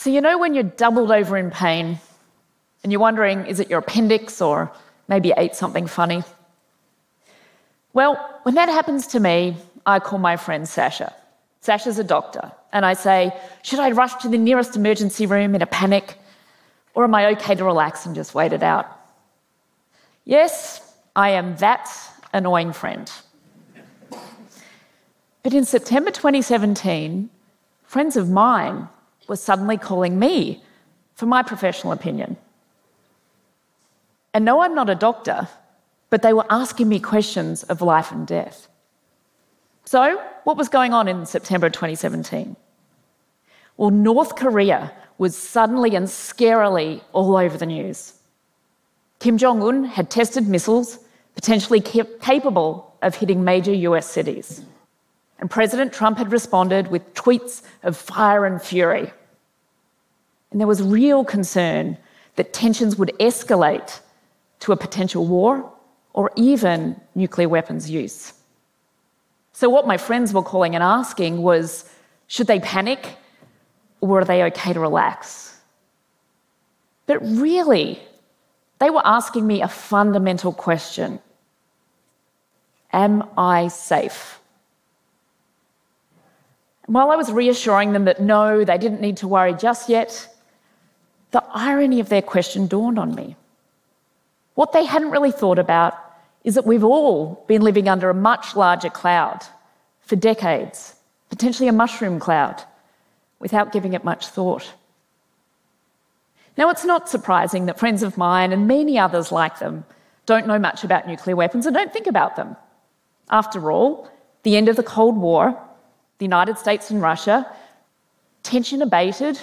So, you know, when you're doubled over in pain and you're wondering, is it your appendix or maybe you ate something funny? Well, when that happens to me, I call my friend Sasha. Sasha's a doctor, and I say, Should I rush to the nearest emergency room in a panic? Or am I okay to relax and just wait it out? Yes, I am that annoying friend. But in September 2017, friends of mine were suddenly calling me for my professional opinion. And no, I'm not a doctor, but they were asking me questions of life and death. So, what was going on in September 2017? Well, North Korea was suddenly and scarily all over the news. Kim Jong un had tested missiles potentially capable of hitting major US cities. And President Trump had responded with tweets of fire and fury. And there was real concern that tensions would escalate to a potential war or even nuclear weapons use. So, what my friends were calling and asking was should they panic or are they okay to relax? But really, they were asking me a fundamental question Am I safe? While I was reassuring them that no, they didn't need to worry just yet, the irony of their question dawned on me. What they hadn't really thought about is that we've all been living under a much larger cloud for decades, potentially a mushroom cloud, without giving it much thought. Now, it's not surprising that friends of mine and many others like them don't know much about nuclear weapons and don't think about them. After all, the end of the Cold War, the United States and Russia, tension abated,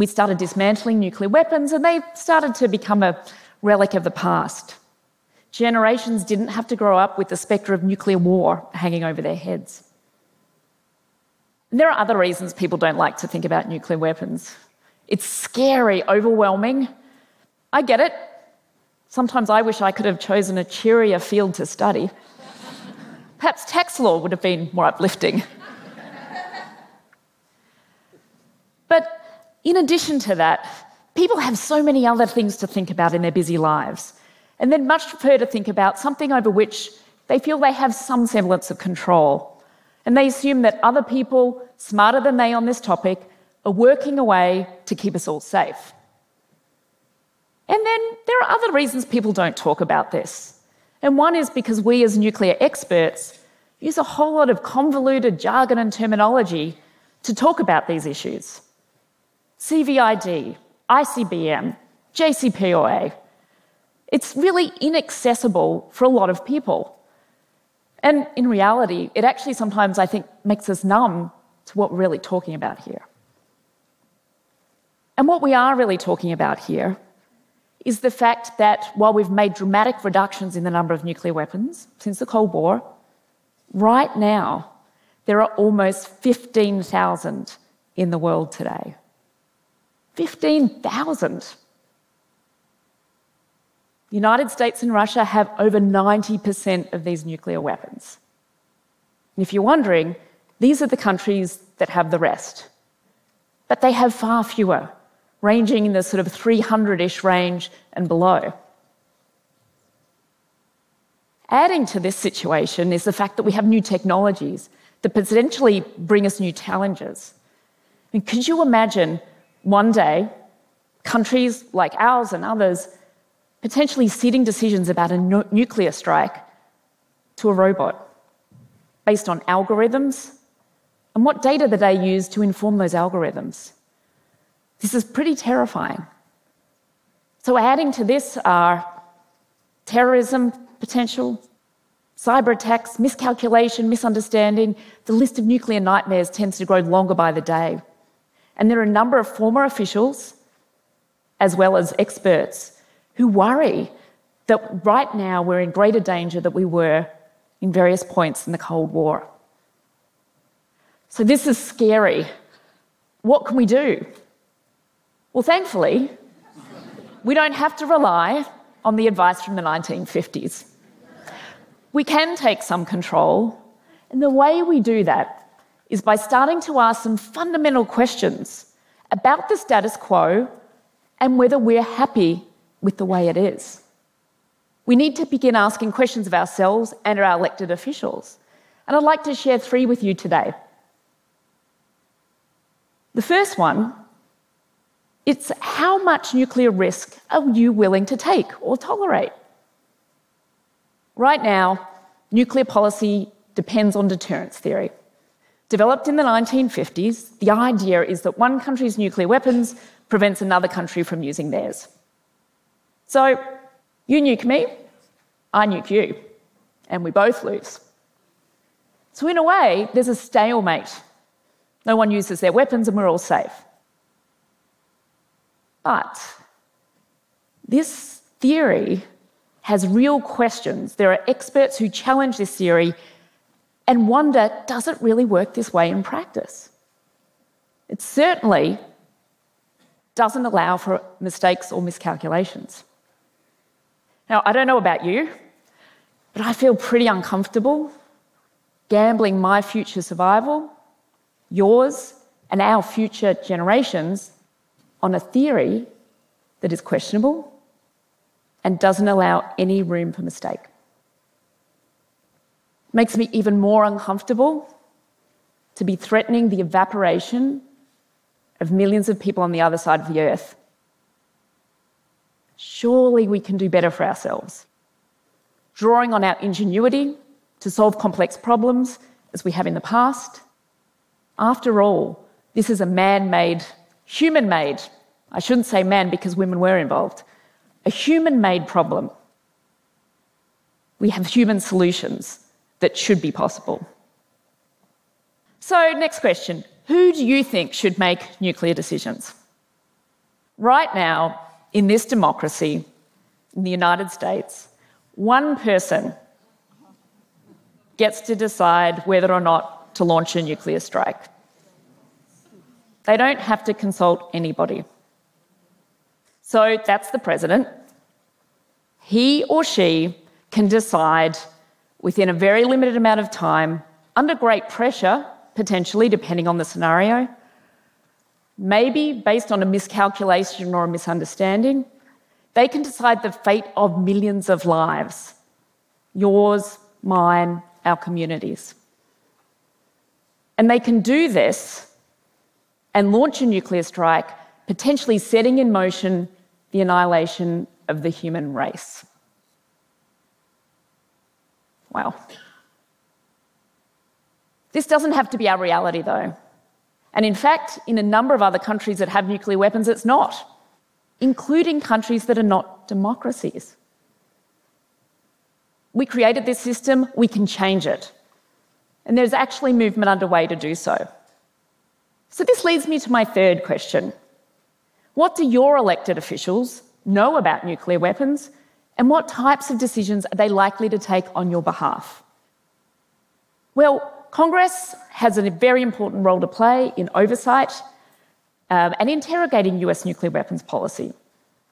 we started dismantling nuclear weapons, and they started to become a relic of the past. Generations didn't have to grow up with the spectre of nuclear war hanging over their heads. And there are other reasons people don't like to think about nuclear weapons. It's scary, overwhelming. I get it. Sometimes I wish I could have chosen a cheerier field to study. Perhaps tax law would have been more uplifting. but in addition to that, people have so many other things to think about in their busy lives, and they'd much prefer to think about something over which they feel they have some semblance of control. And they assume that other people, smarter than they on this topic, are working away to keep us all safe. And then there are other reasons people don't talk about this. And one is because we, as nuclear experts, use a whole lot of convoluted jargon and terminology to talk about these issues. CVID, ICBM, JCPOA. It's really inaccessible for a lot of people. And in reality, it actually sometimes, I think, makes us numb to what we're really talking about here. And what we are really talking about here is the fact that while we've made dramatic reductions in the number of nuclear weapons since the Cold War, right now there are almost 15,000 in the world today. 15,000. The United States and Russia have over 90% of these nuclear weapons. And if you're wondering, these are the countries that have the rest. But they have far fewer, ranging in the sort of 300 ish range and below. Adding to this situation is the fact that we have new technologies that potentially bring us new challenges. I mean, could you imagine one day countries like ours and others potentially ceding decisions about a nu- nuclear strike to a robot based on algorithms and what data that they use to inform those algorithms. This is pretty terrifying. So, adding to this are terrorism potential, cyber attacks, miscalculation, misunderstanding. The list of nuclear nightmares tends to grow longer by the day. And there are a number of former officials, as well as experts, who worry that right now we're in greater danger than we were in various points in the Cold War. So this is scary. What can we do? Well, thankfully, we don't have to rely on the advice from the 1950s. We can take some control, and the way we do that is by starting to ask some fundamental questions about the status quo and whether we're happy with the way it is. We need to begin asking questions of ourselves and our elected officials. And I'd like to share three with you today. The first one it's how much nuclear risk are you willing to take or tolerate? Right now, nuclear policy depends on deterrence theory. Developed in the 1950s, the idea is that one country's nuclear weapons prevents another country from using theirs. So, you nuke me, I nuke you, and we both lose. So, in a way, there's a stalemate. No one uses their weapons and we're all safe. But this theory has real questions. There are experts who challenge this theory and wonder does it really work this way in practice? It certainly doesn't allow for mistakes or miscalculations. Now, I don't know about you, but I feel pretty uncomfortable gambling my future survival, yours, and our future generations on a theory that is questionable and doesn't allow any room for mistake. Makes me even more uncomfortable to be threatening the evaporation of millions of people on the other side of the earth. Surely we can do better for ourselves. Drawing on our ingenuity to solve complex problems as we have in the past. After all, this is a man made human made, I shouldn't say man because women were involved, a human made problem. We have human solutions that should be possible. So, next question Who do you think should make nuclear decisions? Right now, in this democracy, in the United States, one person gets to decide whether or not to launch a nuclear strike. They don't have to consult anybody. So that's the president. He or she can decide within a very limited amount of time, under great pressure, potentially, depending on the scenario, maybe based on a miscalculation or a misunderstanding, they can decide the fate of millions of lives yours, mine, our communities. And they can do this and launch a nuclear strike, potentially setting in motion the annihilation of the human race. Wow. This doesn't have to be our reality, though. And in fact, in a number of other countries that have nuclear weapons, it's not, including countries that are not democracies. We created this system, we can change it. And there's actually movement underway to do so. So, this leads me to my third question What do your elected officials know about nuclear weapons, and what types of decisions are they likely to take on your behalf? Well, Congress has a very important role to play in oversight um, and interrogating US nuclear weapons policy.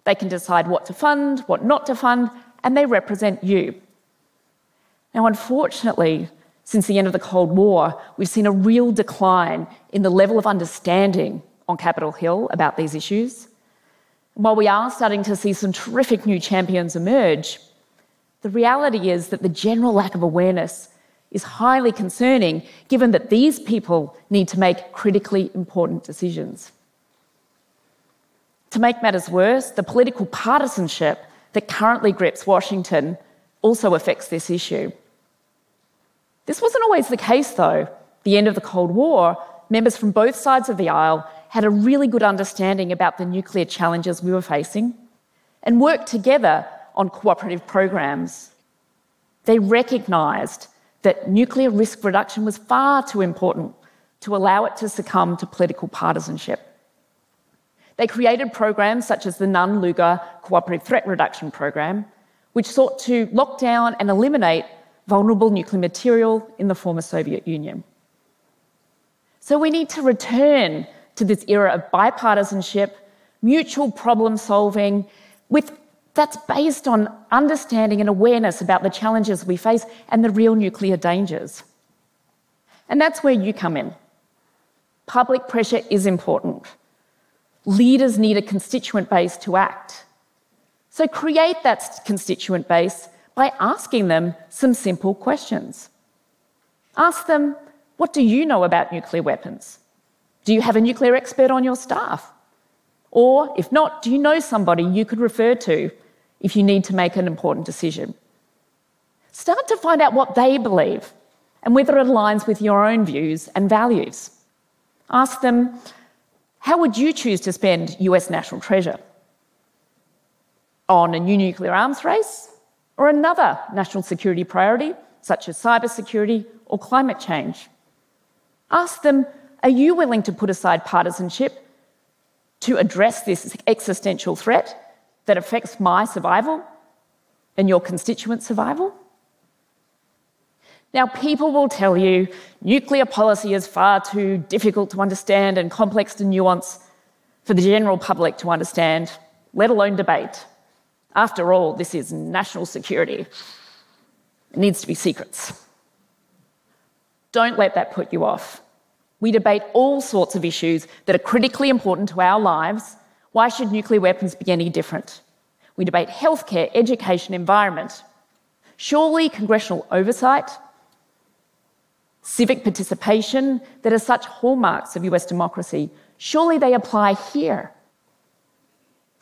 They can decide what to fund, what not to fund, and they represent you. Now, unfortunately, since the end of the Cold War, we've seen a real decline in the level of understanding on Capitol Hill about these issues. While we are starting to see some terrific new champions emerge, the reality is that the general lack of awareness is highly concerning given that these people need to make critically important decisions. To make matters worse, the political partisanship that currently grips Washington also affects this issue. This wasn't always the case, though. The end of the Cold War, members from both sides of the aisle had a really good understanding about the nuclear challenges we were facing and worked together on cooperative programs. They recognised that nuclear risk reduction was far too important to allow it to succumb to political partisanship. They created programs such as the Nunn Lugar Cooperative Threat Reduction Program, which sought to lock down and eliminate vulnerable nuclear material in the former Soviet Union. So we need to return to this era of bipartisanship, mutual problem solving, with that's based on understanding and awareness about the challenges we face and the real nuclear dangers. And that's where you come in. Public pressure is important. Leaders need a constituent base to act. So create that constituent base by asking them some simple questions. Ask them, what do you know about nuclear weapons? Do you have a nuclear expert on your staff? Or, if not, do you know somebody you could refer to if you need to make an important decision? Start to find out what they believe and whether it aligns with your own views and values. Ask them, how would you choose to spend US national treasure? On a new nuclear arms race or another national security priority, such as cybersecurity or climate change? Ask them, are you willing to put aside partisanship to address this existential threat that affects my survival and your constituent survival? Now, people will tell you nuclear policy is far too difficult to understand and complex to nuance for the general public to understand, let alone debate. After all, this is national security. It needs to be secrets. Don't let that put you off. We debate all sorts of issues that are critically important to our lives. Why should nuclear weapons be any different? We debate healthcare, education, environment. Surely congressional oversight civic participation that are such hallmarks of US democracy, surely they apply here.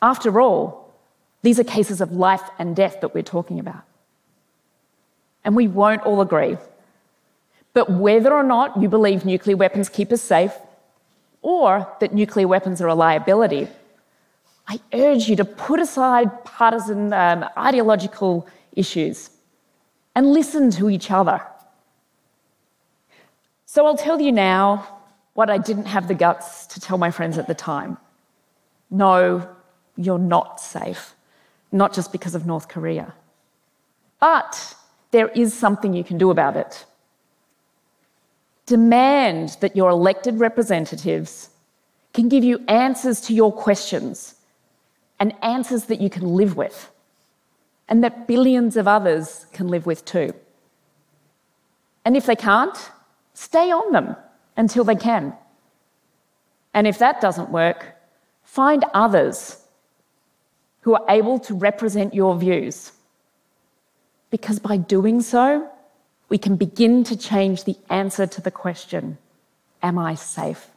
After all, these are cases of life and death that we're talking about. And we won't all agree. But whether or not you believe nuclear weapons keep us safe, or that nuclear weapons are a liability, I urge you to put aside partisan um, ideological issues and listen to each other. So I'll tell you now what I didn't have the guts to tell my friends at the time. No, you're not safe, not just because of North Korea. But there is something you can do about it. Demand that your elected representatives can give you answers to your questions and answers that you can live with, and that billions of others can live with too. And if they can't, Stay on them until they can. And if that doesn't work, find others who are able to represent your views. Because by doing so, we can begin to change the answer to the question Am I safe?